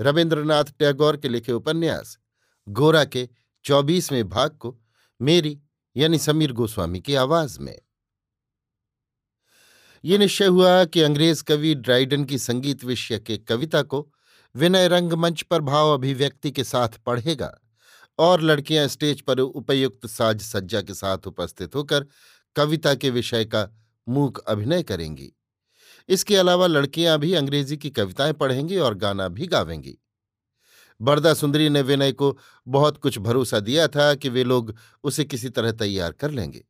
रविन्द्रनाथ टैगोर के लिखे उपन्यास, गोरा के चौबीसवें भाग को मेरी यानी समीर गोस्वामी की आवाज़ में। ये निश्चय हुआ कि अंग्रेज़ कवि ड्राइडन की संगीत विषय के कविता को विनय रंगमंच पर भाव अभिव्यक्ति के साथ पढ़ेगा और लड़कियाँ स्टेज पर उपयुक्त साज सज्जा के साथ उपस्थित होकर कविता के विषय का मूक अभिनय करेंगी। इसके अलावा लड़कियाँ भी अंग्रेज़ी की कविताएँ पढ़ेंगी और गाना भी गावेंगी। बरदा सुंदरी ने विनय को बहुत कुछ भरोसा दिया था कि वे लोग उसे किसी तरह तैयार कर लेंगे।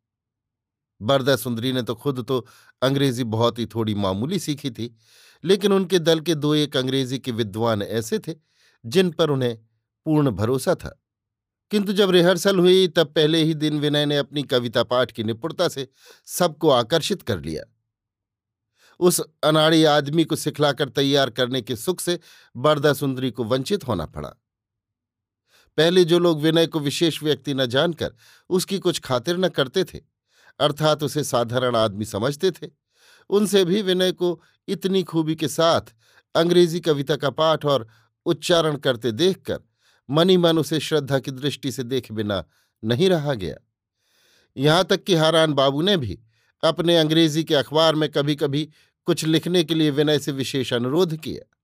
बरदा सुंदरी ने तो खुद तो अंग्रेज़ी बहुत ही थोड़ी मामूली सीखी थी, लेकिन उनके दल के दो एक अंग्रेज़ी के विद्वान ऐसे थे जिन पर उन्हें पूर्ण भरोसा था। किंतु जब रिहर्सल हुई तब पहले ही दिन विनय ने अपनी कविता पाठ की निपुणता से सबको आकर्षित कर लिया। उस अनाड़ी आदमी को सिखलाकर तैयार करने के सुख से बरदा सुंदरी को वंचित होना पड़ा। पहले जो लोग विनय को विशेष व्यक्ति न जानकर उसकी कुछ खातिर न करते थे, अर्थात उसे साधारण आदमी समझते थे, उनसे भी विनय को इतनी खूबी के साथ अंग्रेज़ी कविता का पाठ और उच्चारण करते देखकर मनी मन उसे श्रद्धा की दृष्टि से देख बिना नहीं रहा गया। यहाँ तक कि हारान बाबू ने भी अपने अंग्रेज़ी के अखबार में कभी कभी कुछ लिखने के लिए विनय से विशेष अनुरोध किया।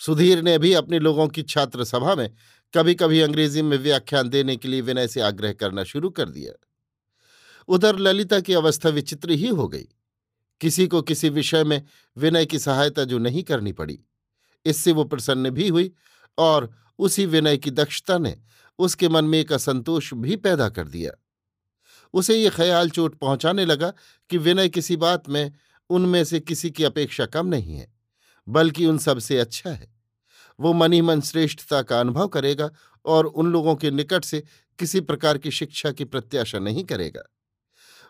सुधीर ने भी अपने लोगों की छात्र सभा में कभी कभी अंग्रेज़ी में व्याख्यान देने के लिए विनय से आग्रह करना शुरू कर दिया। उधर ललिता की अवस्था विचित्र ही हो गई। किसी को किसी विषय में विनय की सहायता जो नहीं करनी पड़ी, इससे वो प्रसन्न भी हुई और उसी विनय की दक्षता ने उसके मन में एक असंतोष भी पैदा कर दिया। उसे ये ख्याल चोट पहुँचाने लगा कि विनय किसी बात में उनमें से किसी की अपेक्षा कम नहीं है, बल्कि उन सबसे अच्छा है। वो मनी मन श्रेष्ठता का अनुभव करेगा और उन लोगों के निकट से किसी प्रकार की शिक्षा की प्रत्याशा नहीं करेगा।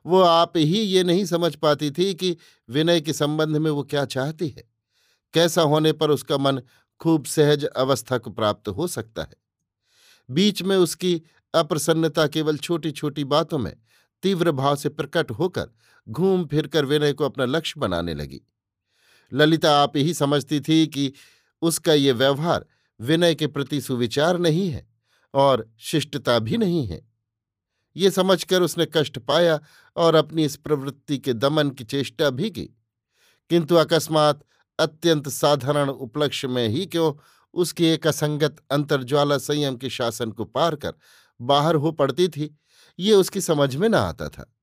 वो आप ही ये नहीं समझ पाती थी कि विनय के संबंध में वो क्या चाहती है। कैसा होने पर उसका मन खूब सहज अवस्था को प्राप्त हो सकता है। बीच में उसकी अप्रसन्नता केवल छोटी छोटी बातों में तीव्र भाव से प्रकट होकर घूम फिरकर विनय को अपना लक्ष्य बनाने लगी। ललिता आप ही समझती थी कि उसका ये व्यवहार विनय के प्रति सुविचार नहीं है और शिष्टता भी नहीं है। ये समझकर उसने कष्ट पाया और अपनी इस प्रवृत्ति के दमन की चेष्टा भी की। किंतु अकस्मात अत्यंत साधारण उपलक्ष्य में ही क्यों उसकी एक असंगत अंतर्ज्वाला संयम के शासन को पार कर बाहर हो पड़ती थी ये उसकी समझ में न आता था।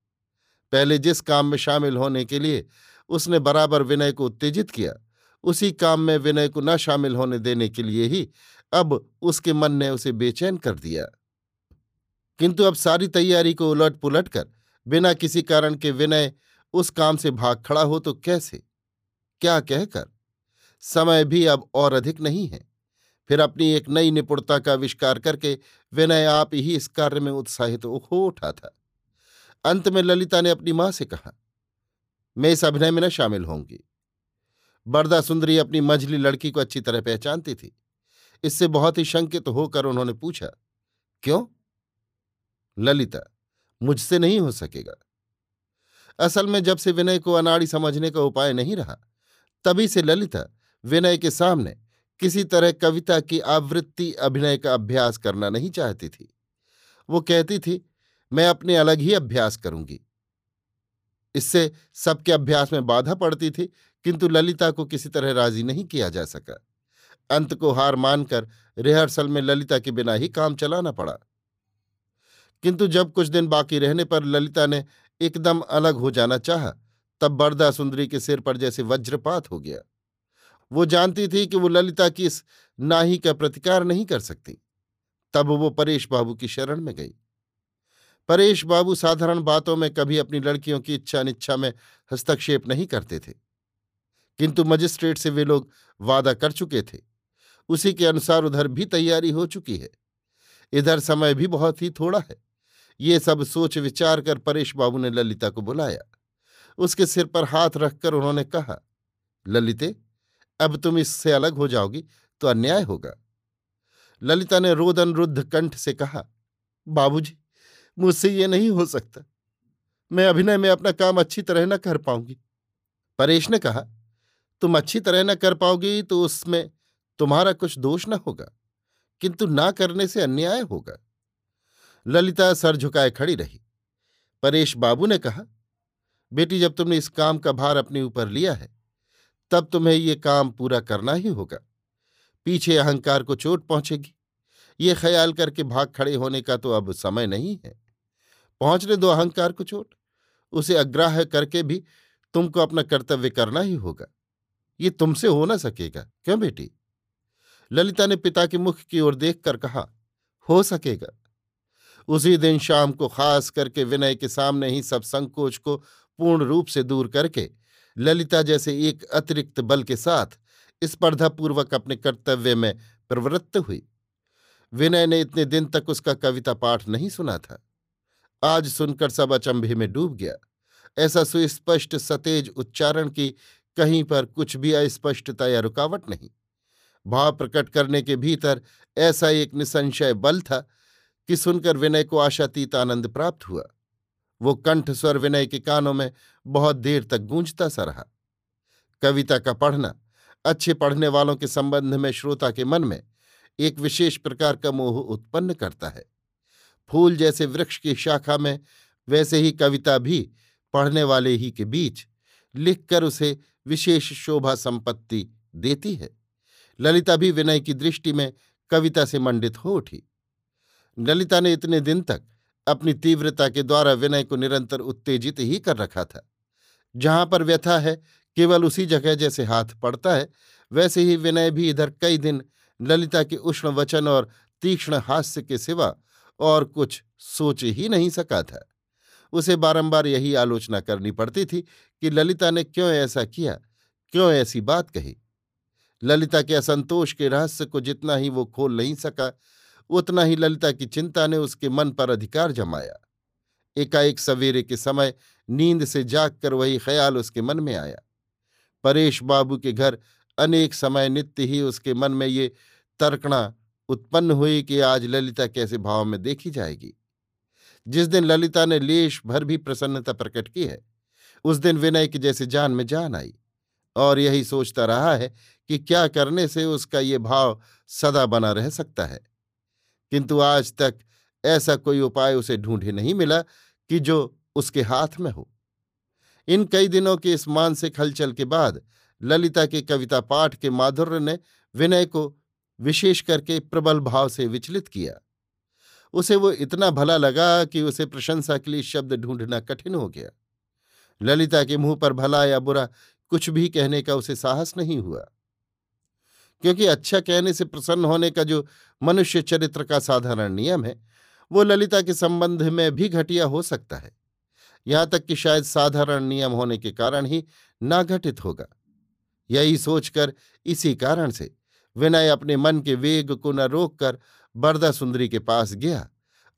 पहले जिस काम में शामिल होने के लिए उसने बराबर विनय को उत्तेजित किया, उसी काम में विनय को न शामिल होने देने के लिए ही अब उसके मन ने उसे बेचैन कर दिया। किंतु अब सारी तैयारी को उलट पुलट कर बिना किसी कारण के विनय उस काम से भाग खड़ा हो तो कैसे? क्या कहकर? समय भी अब और अधिक नहीं है। फिर अपनी एक नई निपुणता का आविष्कार करके विनय आप ही इस कार्य में उत्साहित हो उठा था। अंत में ललिता ने अपनी माँ से कहा, मैं इस अभिनय में न शामिल होंगी। बरदा सुंदरी अपनी मझली लड़की को अच्छी तरह पहचानती थी। इससे बहुत ही शंकित तो होकर उन्होंने पूछा, क्यों? ललिता, मुझसे नहीं हो सकेगा। असल में जब से विनय को अनाड़ी समझने का उपाय नहीं रहा, तभी से ललिता विनय के सामने किसी तरह कविता की आवृत्ति अभिनय का अभ्यास करना नहीं चाहती थी। वो कहती थी, मैं अपने अलग ही अभ्यास करूँगी। इससे सबके अभ्यास में बाधा पड़ती थी, किंतु ललिता को किसी तरह राज़ी नहीं किया जा सका। अंत को हार मानकर रिहर्सल में ललिता के बिना ही काम चलाना पड़ा। किंतु जब कुछ दिन बाकी रहने पर ललिता ने एकदम अलग हो जाना चाहा, तब बरदा सुंदरी के सिर पर जैसे वज्रपात हो गया। वो जानती थी कि वो ललिता की इस नाही का प्रतिकार नहीं कर सकती। तब वो परेश बाबू की शरण में गई। परेश बाबू साधारण बातों में कभी अपनी लड़कियों की इच्छा अनिच्छा में हस्तक्षेप नहीं करते थे। किंतु मजिस्ट्रेट से वे लोग वादा कर चुके थे। उसी के अनुसार उधर भी तैयारी हो चुकी है। इधर समय भी बहुत ही थोड़ा है। ये सब सोच विचार कर परेश बाबू ने ललिता को बुलाया। उसके सिर पर हाथ रखकर उन्होंने कहा, ललिते अब तुम इससे अलग हो जाओगी तो अन्याय होगा। ललिता ने रोदन रुद्ध कंठ से कहा, बाबूजी, मुझसे ये नहीं हो सकता। मैं अभिनय में अपना काम अच्छी तरह न कर पाऊँगी। परेश ने कहा, तुम अच्छी तरह न कर पाओगी तो उसमें तुम्हारा कुछ दोष न होगा, किंतु ना करने से अन्याय होगा। ललिता सर झुकाए खड़ी रही। परेश बाबू ने कहा, बेटी, जब तुमने इस काम का भार अपने ऊपर लिया है तब तुम्हें ये काम पूरा करना ही होगा। पीछे अहंकार को चोट पहुंचेगी। ये ख्याल करके भाग खड़े होने का तो अब समय नहीं है। पहुँचने दो अहंकार को चोट। उसे अग्राह्य करके भी तुमको अपना कर्तव्य करना ही होगा। ये तुमसे हो ना सकेगा। क्यों बेटी? ललिता ने पिता के मुख की ओर देखकर कहा, हो सकेगा। उसी दिन शाम को खास करके विनय के सामने ही सब संकोच को पूर्ण रूप से दूर करके ललिता जैसे एक अतिरिक्त बल के साथ स्पर्धापूर्वक अपने कर्तव्य में प्रवृत्त हुई। विनय ने इतने दिन तक उसका कविता पाठ नहीं सुना था। आज सुनकर सब अचंभे में डूब गया। ऐसा सुस्पष्ट सतेज उच्चारण की कहीं पर कुछ भी अस्पष्टता या रुकावट नहीं। भाव प्रकट करने के भीतर ऐसा एक निसंशय बल था कि सुनकर विनय को आशातीत आनंद प्राप्त हुआ। वो कंठ स्वर विनय के कानों में बहुत देर तक गूंजता सा रहा। कविता का पढ़ना, अच्छे पढ़ने वालों के संबंध में श्रोता के मन में एक विशेष प्रकार का मोह उत्पन्न करता है। फूल जैसे वृक्ष की शाखा में वैसे ही कविता भी पढ़ने वाले ही के बीच लिखकर उसे विशेष शोभा संपत्ति देती है। ललिता भी विनय की दृष्टि में कविता से मंडित हो उठी। ललिता ने इतने दिन तक अपनी तीव्रता के द्वारा विनय को निरंतर उत्तेजित ही कर रखा था। जहाँ पर व्यथा है, केवल उसी जगह जैसे हाथ पड़ता है, वैसे ही विनय भी इधर कई दिन ललिता के उष्ण वचन और तीक्ष्ण हास्य के सिवा और कुछ सोच ही नहीं सका था। उसे बारंबार यही आलोचना करनी पड़ती थी कि ललिता ने क्यों ऐसा किया, क्यों ऐसी बात कही? ललिता के असंतोष के रहस्य को जितना ही वो खोल नहीं सका, उतना ही ललिता की चिंता ने उसके मन पर अधिकार जमाया। एकाएक सवेरे के समय नींद से जागकर वही ख्याल उसके मन में आया। परेश बाबू के घर अनेक समय नित्य ही उसके मन में ये तर्कणा उत्पन्न हुई कि आज ललिता कैसे भाव में देखी जाएगी। जिस दिन ललिता ने लेश भर भी प्रसन्नता प्रकट की है, उस दिन विनय की जैसे जान में जान आई और यही सोचता रहा है कि क्या करने से उसका ये भाव सदा बना रह सकता है। किंतु आज तक ऐसा कोई उपाय उसे ढूंढे नहीं मिला कि जो उसके हाथ में हो। इन कई दिनों के इस मानसिक हलचल के बाद ललिता के कविता पाठ के माधुर्य ने विनय को विशेष करके प्रबल भाव से विचलित किया। उसे वो इतना भला लगा कि उसे प्रशंसा के लिए शब्द ढूंढना कठिन हो गया। ललिता के मुँह पर भला या बुरा कुछ भी कहने का उसे साहस नहीं हुआ। क्योंकि अच्छा कहने से प्रसन्न होने का जो मनुष्य चरित्र का साधारण नियम है वो ललिता के संबंध में भी घटिया हो सकता है। यहाँ तक कि शायद साधारण नियम होने के कारण ही ना घटित होगा। यही सोचकर इसी कारण से विनय अपने मन के वेग को न रोककर बरदा सुंदरी के पास गया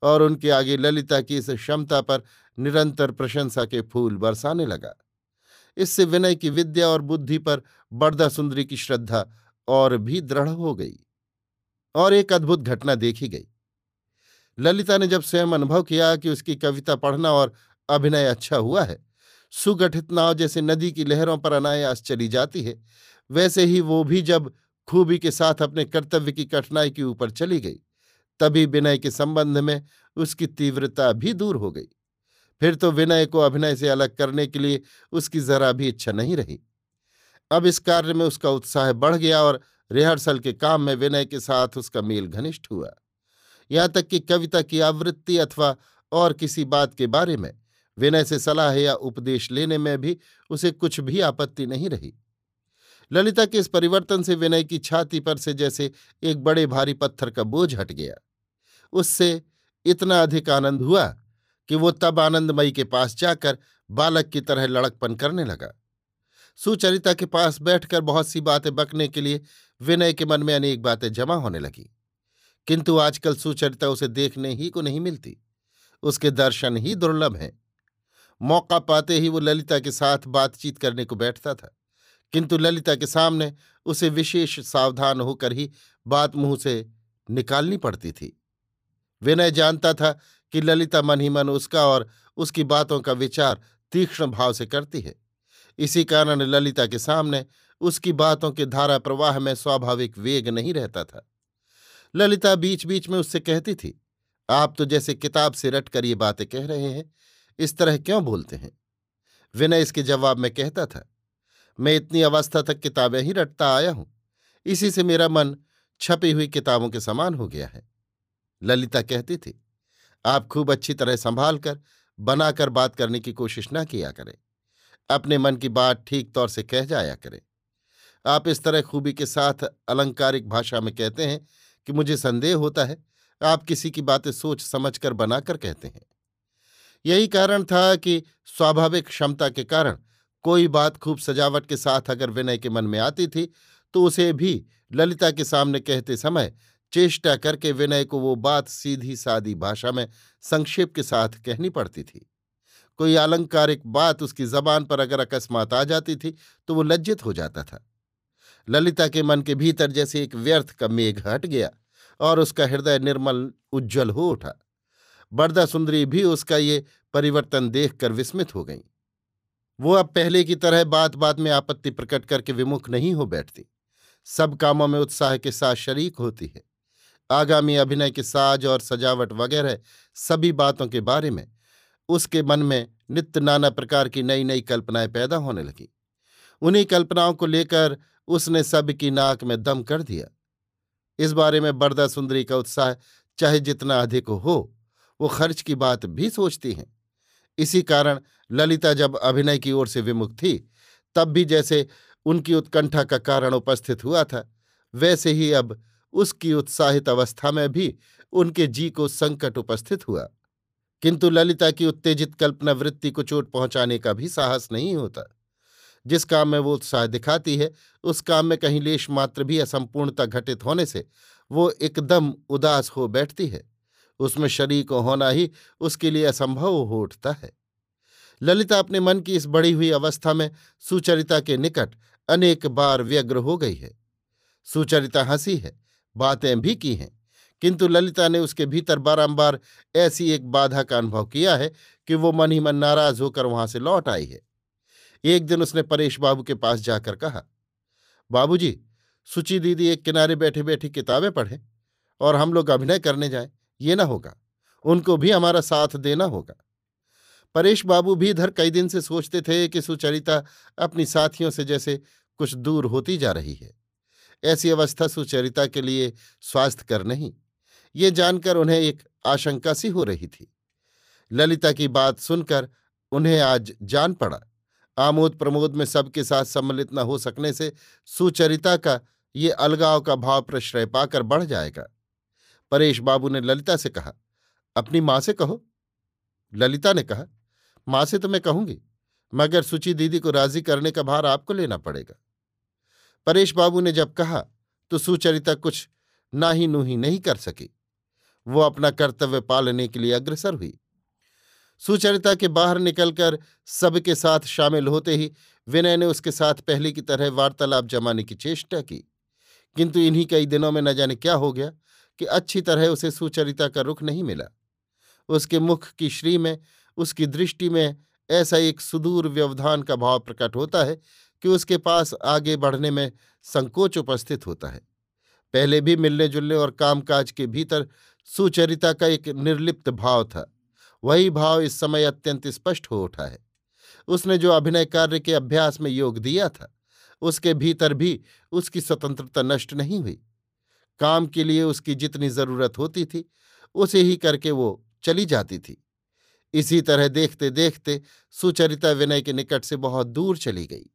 और उनके आगे ललिता की इस क्षमता पर निरंतर प्रशंसा के फूल बरसाने लगा। इससे विनय की विद्या और बुद्धि पर बरदा सुंदरी की श्रद्धा और भी दृढ़ हो गई और एक अद्भुत घटना देखी गई। ललिता ने जब स्वयं अनुभव किया कि उसकी कविता पढ़ना और अभिनय अच्छा हुआ है, सुगठित नाव जैसे नदी की लहरों पर अनायास चली जाती है, वैसे ही वो भी जब खूबी के साथ अपने कर्तव्य की कठिनाई के ऊपर चली गई, तभी विनय के संबंध में उसकी तीव्रता भी दूर हो गई। फिर तो विनय को अभिनय से अलग करने के लिए उसकी जरा भी इच्छा नहीं रही। अब इस कार्य में उसका उत्साह बढ़ गया और रिहर्सल के काम में विनय के साथ उसका मेल घनिष्ठ हुआ। यहाँ तक कि कविता की आवृत्ति अथवा और किसी बात के बारे में। विनय से सलाह या उपदेश लेने में भी उसे कुछ भी आपत्ति नहीं रही। ललिता के इस परिवर्तन से विनय की छाती पर से जैसे एक बड़े भारी पत्थर का बोझ हट गया। उससे इतना अधिक आनंद हुआ कि वो तब आनंदमयी के पास जाकर बालक की तरह लड़कपन करने लगा। सुचरिता के पास बैठकर बहुत सी बातें बकने के लिए विनय के मन में अनेक बातें जमा होने लगी। किंतु आजकल सुचरिता उसे देखने ही को नहीं मिलती। उसके दर्शन ही दुर्लभ हैं। मौका पाते ही वो ललिता के साथ बातचीत करने को बैठता था। किंतु ललिता के सामने उसे विशेष सावधान होकर ही बात मुँह से निकालनी पड़ती थी। विनय जानता था कि ललिता मन ही मन उसका और उसकी बातों का विचार तीक्ष्ण भाव से करती है। इसी कारण ललिता के सामने उसकी बातों के धारा प्रवाह में स्वाभाविक वेग नहीं रहता था। ललिता बीच बीच में उससे कहती थी, आप तो जैसे किताब से रटकर ये बातें कह रहे हैं, इस तरह क्यों बोलते हैं? विनय इसके जवाब में कहता था, मैं इतनी अवस्था तक किताबें ही रटता आया हूँ, इसी से मेरा मन छपी हुई किताबों के समान हो गया है। ललिता कहती थी, आप खूब अच्छी तरह संभाल कर, बनाकर बात करने की कोशिश ना किया करें। अपने मन की बात ठीक तौर से कह जाया करें। आप इस तरह खूबी के साथ अलंकारिक भाषा में कहते हैं कि मुझे संदेह होता है, आप किसी की बातें सोच समझकर बनाकर कहते हैं। यही कारण था कि स्वाभाविक क्षमता के कारण कोई बात खूब सजावट के साथ अगर विनय के मन में आती थी तो उसे भी ललिता के सामने कहते समय चेष्टा करके विनय को वो बात सीधी सादी भाषा में संक्षेप के साथ कहनी पड़ती थी। कोई आलंकारिक बात उसकी जबान पर अगर अकस्मात आ जाती थी तो वो लज्जित हो जाता था। ललिता के मन के भीतर जैसे एक व्यर्थ का मेघ हट गया और उसका हृदय निर्मल, उज्जवल हो उठा। बरदा सुंदरी भी उसका ये परिवर्तन देखकर विस्मित हो गई। वो अब पहले की तरह बात बात में आपत्ति प्रकट करके विमुख नहीं हो बैठती। सब कामों में उत्साह के साथ शरीक होती है। आगामी अभिनय के साज और सजावट वगैरह सभी बातों के बारे में, उसके मन में नित्य नाना प्रकार की नई नई कल्पनाएँ पैदा होने लगी। उन्हीं कल्पनाओं को लेकर उसने सब की नाक में दम कर दिया। इस बारे में बरदा सुंदरी का उत्साह चाहे जितना अधिक हो, वो खर्च की बात भी सोचती हैं। इसी कारण ललिता जब अभिनय की ओर से विमुख थी, तब भी जैसे उनकी उत्कंठा का कारण उपस्थित हुआ था, वैसे ही अब उसकी उत्साहित अवस्था में भी उनके जी को संकट उपस्थित हुआ। किंतु ललिता की उत्तेजित कल्पना वृत्ति को चोट पहुँचाने का भी साहस नहीं होता। जिस काम में वो उत्साह दिखाती है, उस काम में कहीं लेश मात्र भी असंपूर्णता घटित होने से वो एकदम उदास हो बैठती है। उसमें शरीक होना ही उसके लिए असंभव हो उठता है। ललिता अपने मन की इस बढ़ी हुई अवस्था में सुचरिता के निकट अनेक बार व्यग्र हो गई है। सुचरिता हँसी है, बातें भी की हैं, किंतु ललिता ने उसके भीतर बारंबार ऐसी एक बाधा का अनुभव किया है कि वो मन ही मन नाराज़ होकर वहाँ से लौट आई है। एक दिन उसने परेश बाबू के पास जाकर कहा, बाबूजी, सुची दीदी एक किनारे बैठे बैठी किताबें पढ़ें और हम लोग अभिनय करने जाएँ, ये ना होगा, उनको भी हमारा साथ देना होगा। परेश बाबू भी इधर कई दिन से सोचते थे कि सुचरिता अपनी साथियों से जैसे कुछ दूर होती जा रही है। ऐसी अवस्था सुचरिता के लिए स्वास्थ्य कर नहीं, ये जानकर उन्हें एक आशंका सी हो रही थी। ललिता की बात सुनकर उन्हें आज जान पड़ा। आमोद प्रमोद में सबके साथ सम्मिलित न हो सकने से सुचरिता का ये अलगाव का भाव प्रश्रय पाकर बढ़ जाएगा। परेश बाबू ने ललिता से कहा, अपनी माँ से कहो? ललिता ने कहा, माँ से तो मैं कहूँगी, मगर सुची दीदी को राज़ी करने का भार आपको लेना पड़ेगा। परेश बाबू ने जब कहा तो सुचरिता कुछ ना ही नूही नहीं कर सकी। वो अपना कर्तव्य पालने के लिए अग्रसर हुई। सुचरिता के बाहर निकलकर सबके साथ शामिल होते ही विनय ने उसके साथ पहले की तरह वार्तालाप जमाने की चेष्टा की। किंतु इन्हीं कई दिनों में न जाने क्या हो गया कि अच्छी तरह उसे सुचरिता का रुख नहीं मिला। उसके मुख की श्री में, उसकी दृष्टि में ऐसा एक सुदूर व्यवधान का भाव प्रकट होता है कि उसके पास आगे बढ़ने में संकोच उपस्थित होता है। पहले भी मिलने जुलने और कामकाज के भीतर सुचरिता का एक निर्लिप्त भाव था। वही भाव इस समय अत्यंत स्पष्ट हो उठा है। उसने जो अभिनय कार्य के अभ्यास में योग दिया था, उसके भीतर भी उसकी स्वतंत्रता नष्ट नहीं हुई। काम के लिए उसकी जितनी ज़रूरत होती थी, उसे ही करके वो चली जाती थी। इसी तरह देखते देखते सुचरिता विनय के निकट से बहुत दूर चली गई।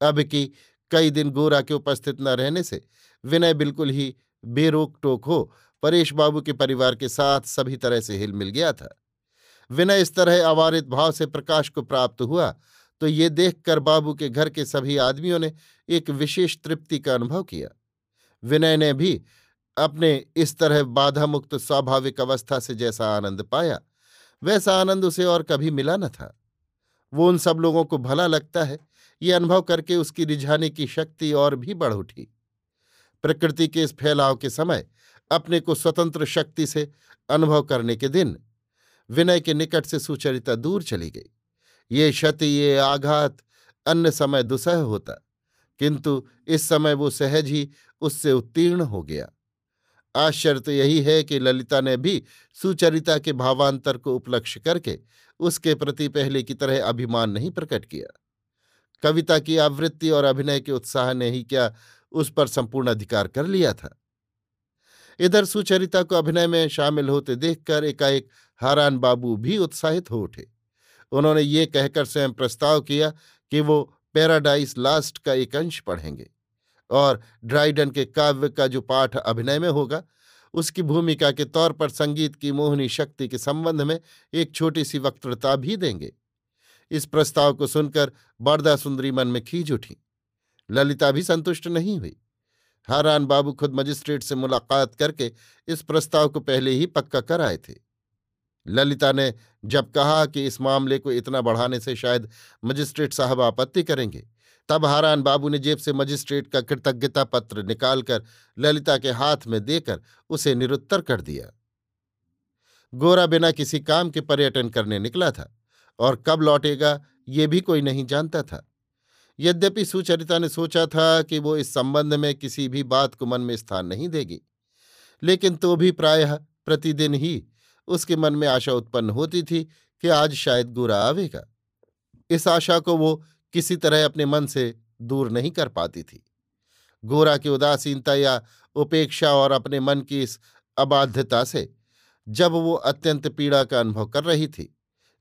अब कि कई दिन गोरा के उपस्थित न रहने से विनय बिल्कुल ही बेरोक टोक हो परेश बाबू के परिवार के साथ सभी तरह से हिल मिल गया था। विनय इस तरह अवारित भाव से प्रकाश को प्राप्त हुआ तो ये देखकर बाबू के घर के सभी आदमियों ने एक विशेष तृप्ति का अनुभव किया। विनय ने भी अपने इस तरह बाधा मुक्त स्वाभाविक अवस्था से जैसा आनंद पाया, वैसा आनंद उसे और कभी मिला न था। वो उन सब लोगों को भला लगता है, ये अनुभव करके उसकी रिझाने की शक्ति और भी बढ़ उठी। प्रकृति के इस फैलाव के समय अपने को स्वतंत्र शक्ति से अनुभव करने के दिन विनय के निकट से सुचरिता दूर चली गई। ये क्षति, ये आघात, अन्य समय दुसह होता, किंतु इस समय वो सहज ही उससे उत्तीर्ण हो गया। आश्चर्य तो यही है कि ललिता ने भी सुचरिता के भावांतर को उपलक्ष्य करके उसके प्रति पहले की तरह अभिमान नहीं प्रकट किया। कविता की आवृत्ति और अभिनय के उत्साह ने ही क्या उस पर संपूर्ण अधिकार कर लिया था? इधर सुचरिता को अभिनय में शामिल होते देखकर एकाएक हारान बाबू भी उत्साहित हो उठे। उन्होंने ये कहकर स्वयं प्रस्ताव किया कि वो पैराडाइज लास्ट का एक अंश पढ़ेंगे और ड्राइडन के काव्य का जो पाठ अभिनय में होगा, उसकी भूमिका के तौर पर संगीत की मोहनी शक्ति के संबंध में एक छोटी सी वक्तृता भी देंगे। इस प्रस्ताव को सुनकर बरदा सुंदरी मन में खींच उठी। ललिता भी संतुष्ट नहीं हुई। हारान बाबू खुद मजिस्ट्रेट से मुलाकात करके इस प्रस्ताव को पहले ही पक्का कर आए थे। ललिता ने जब कहा कि इस मामले को इतना बढ़ाने से शायद मजिस्ट्रेट साहब आपत्ति करेंगे, तब हारान बाबू ने जेब से मजिस्ट्रेट का कृतज्ञता पत्र निकालकर ललिता के हाथ में देकर उसे निरुत्तर कर दिया। गोरा बिना किसी काम के पर्यटन करने निकला था और कब लौटेगा ये भी कोई नहीं जानता था। यद्यपि सुचरिता ने सोचा था कि वो इस संबंध में किसी भी बात को मन में स्थान नहीं देगी, लेकिन तो भी प्रायः प्रतिदिन ही उसके मन में आशा उत्पन्न होती थी कि आज शायद गोरा आवेगा। इस आशा को वो किसी तरह अपने मन से दूर नहीं कर पाती थी। गोरा की उदासीनता या उपेक्षा और अपने मन की इस अबाध्यता से जब वो अत्यंत पीड़ा का अनुभव कर रही थी,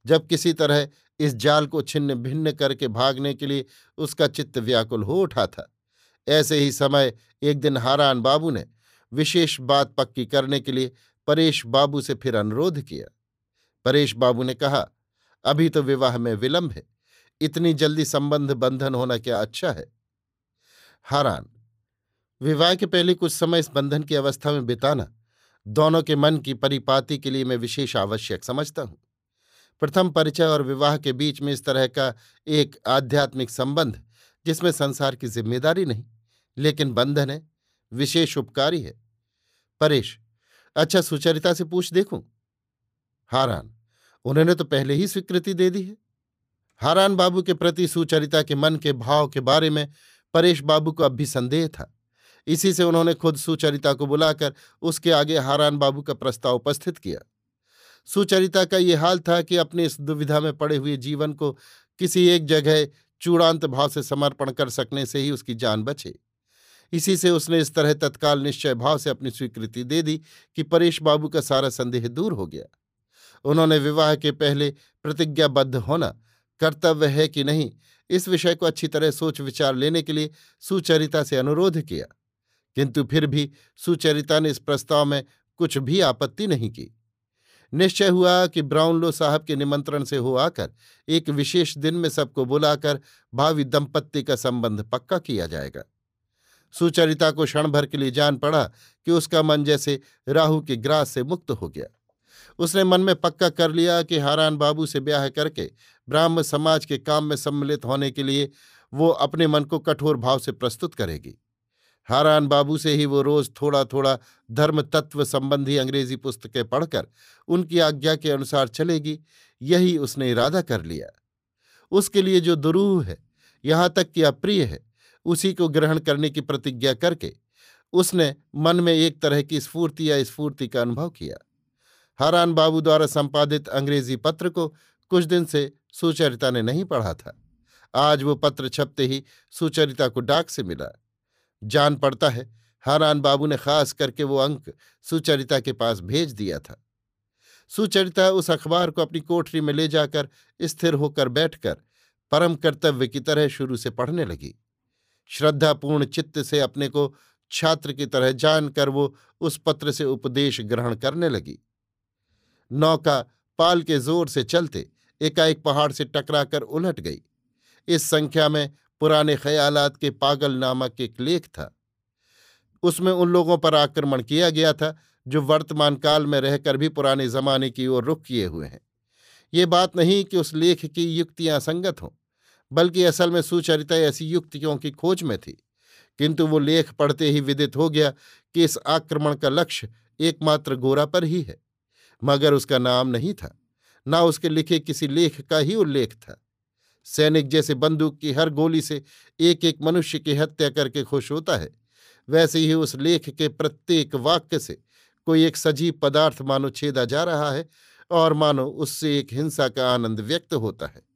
जब किसी तरह इस जाल को छिन्न भिन्न करके भागने के लिए उसका चित्त व्याकुल हो उठा था, ऐसे ही समय एक दिन हारान बाबू ने विशेष बात पक्की करने के लिए परेश बाबू से फिर अनुरोध किया। परेश बाबू ने कहा, अभी तो विवाह में विलंब है। इतनी जल्दी संबंध बंधन होना क्या अच्छा है? हारान, विवाह के पहले कुछ समय इस बंधन की अवस्था में बिताना, दोनों के मन की परिपाति के लिए मैं विशेष आवश्यक समझता हूँ। प्रथम परिचय और विवाह के बीच में इस तरह का एक आध्यात्मिक संबंध, जिसमें संसार की ज़िम्मेदारी नहीं, लेकिन बंधन है, विशेष उपकारी है। परेश अच्छा सुचरिता से पूछ देखूँ? हारान, उन्होंने तो पहले ही स्वीकृति दे दी है। हारान बाबू के प्रति सुचरिता के मन के भाव के बारे में परेश बाबू को अब भी संदेह था। इसी से उन्होंने खुद सुचरिता को बुलाकर उसके आगे हारान बाबू का प्रस्ताव उपस्थित किया। सुचरिता का ये हाल था कि अपने इस दुविधा में पड़े हुए जीवन को किसी एक जगह चूड़ांत भाव से समर्पण कर सकने से ही उसकी जान बचे। इसी से उसने इस तरह तत्काल निश्चय भाव से अपनी स्वीकृति दे दी कि परेश बाबू का सारा संदेह दूर हो गया। उन्होंने विवाह के पहले प्रतिज्ञाबद्ध होना कर्तव्य है कि नहीं, इस विषय को अच्छी तरह सोच विचार लेने के लिए सुचरिता से अनुरोध किया। किंतु फिर भी सुचरिता ने इस प्रस्ताव में कुछ भी आपत्ति नहीं की। निश्चय हुआ कि ब्राउनलो साहब के निमंत्रण से हो आकर एक विशेष दिन में सबको बुलाकर भावी दंपत्ति का संबंध पक्का किया जाएगा। सुचरिता को क्षण भर के लिए जान पड़ा कि उसका मन जैसे राहु के ग्रास से मुक्त हो गया। उसने मन में पक्का कर लिया कि हारान बाबू से ब्याह करके ब्राह्म समाज के काम में सम्मिलित होने के लिए वो अपने मन को कठोर भाव से प्रस्तुत करेगी। हारान बाबू से ही वो रोज थोड़ा थोड़ा धर्म तत्व संबंधी अंग्रेज़ी पुस्तकें पढ़कर उनकी आज्ञा के अनुसार चलेगी, यही उसने इरादा कर लिया। उसके लिए जो दुरूह है, यहाँ तक कि अप्रिय है उसी को ग्रहण करने की प्रतिज्ञा करके उसने मन में एक तरह की स्फूर्ति या स्फूर्ति का अनुभव किया। हरान बाबू द्वारा संपादित अंग्रेज़ी पत्र को कुछ दिन से सुचरिता ने नहीं पढ़ा था। आज वो पत्र छपते ही सुचरिता को डाक से मिला। जान पड़ता है, हारान बाबू ने खास करके वो अंक सुचरिता के पास भेज दिया था। सुचरिता उस अखबार को अपनी कोठरी में ले जाकर स्थिर होकर बैठकर परम कर्तव्य की तरह शुरू से पढ़ने लगी। श्रद्धापूर्ण चित्त से अपने को छात्र की तरह जानकर वो उस पत्र से उपदेश ग्रहण करने लगी। नौका पाल के ज़ोर से चलते एकाएक पहाड़ से टकराकर उलट गई। इस संख्या में पुराने ख्यालात के पागल नामक एक लेख था। उसमें उन लोगों पर आक्रमण किया गया था जो वर्तमान काल में रहकर भी पुराने जमाने की ओर रुख किए हुए हैं। ये बात नहीं कि उस लेख की युक्तियाँ संगत हों। बल्कि असल में सुचरिता ऐसी युक्तियों की खोज में थी। किंतु वो लेख पढ़ते ही विदित हो गया कि इस आक्रमण का लक्ष्य एकमात्र गोरा पर ही है। मगर उसका नाम नहीं था, ना उसके लिखे किसी लेख का ही उल्लेख था। सैनिक जैसे बंदूक की हर गोली से एक एक मनुष्य की हत्या करके खुश होता है, वैसे ही उस लेख के प्रत्येक वाक्य से कोई एक सजीव पदार्थ मानो छेदा जा रहा है और मानो उससे एक हिंसा का आनंद व्यक्त होता है।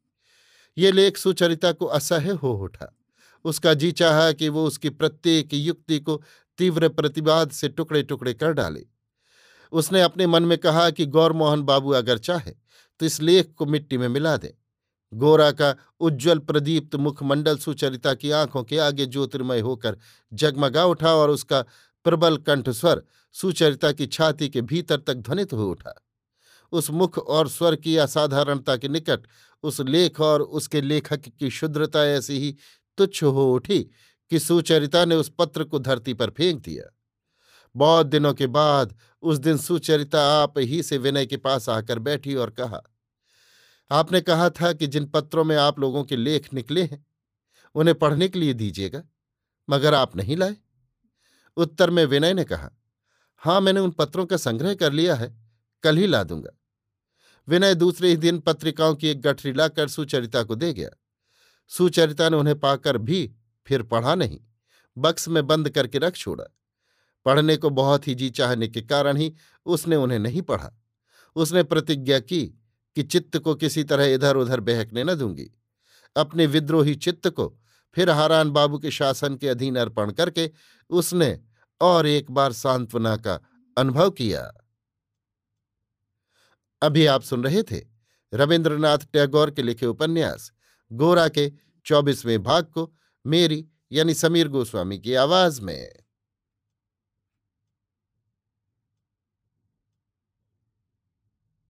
ये लेख सुचरिता को असह्य हो उठा। उसका जी चाहा कि वो उसकी प्रत्येक युक्ति को तीव्र प्रतिवाद से टुकड़े टुकड़े कर डाले। उसने अपने मन में कहा कि गौरमोहन बाबू अगर चाहे तो इस लेख को मिट्टी में मिला दें। गोरा का उज्ज्वल प्रदीप्त मुखमंडल सुचरिता की आँखों के आगे ज्योतिर्मय होकर जगमगा उठा और उसका प्रबल कंठस्वर सुचरिता की छाती के भीतर तक ध्वनित हो उठा। उस मुख और स्वर की असाधारणता के निकट उस लेख और उसके लेखक की शुद्रता ऐसी ही तुच्छ हो उठी कि सुचरिता ने उस पत्र को धरती पर फेंक दिया। बहुत दिनों के बाद उस दिन सुचरिता आप ही से विनय के पास आकर बैठी और कहा, आपने कहा था कि जिन पत्रों में आप लोगों के लेख निकले हैं, उन्हें पढ़ने के लिए दीजिएगा, मगर आप नहीं लाए? उत्तर में विनय ने कहा, हाँ, मैंने उन पत्रों का संग्रह कर लिया है, कल ही ला दूँगा। विनय दूसरे ही दिन पत्रिकाओं की एक गठरी लाकर सुचरिता को दे गया। सुचरिता ने उन्हें पाकर भी फिर पढ़ा नहीं। बक्स में बंद करके रख छोड़ा। पढ़ने को बहुत ही जी चाहने के कारण ही उसने उन्हें नहीं पढ़ा। उसने प्रतिज्ञा की कि चित्त को किसी तरह इधर उधर बहकने न दूँगी। अपने विद्रोही चित्त को फिर हारान बाबू के शासन के अधीन अर्पण करके उसने और एक बार सांत्वना का अनुभव किया। अभी आप सुन रहे थे रविन्द्रनाथ टैगोर के लिखे उपन्यास, गोरा के चौबीसवें भाग को मेरी यानी समीर गोस्वामी की आवाज़ में।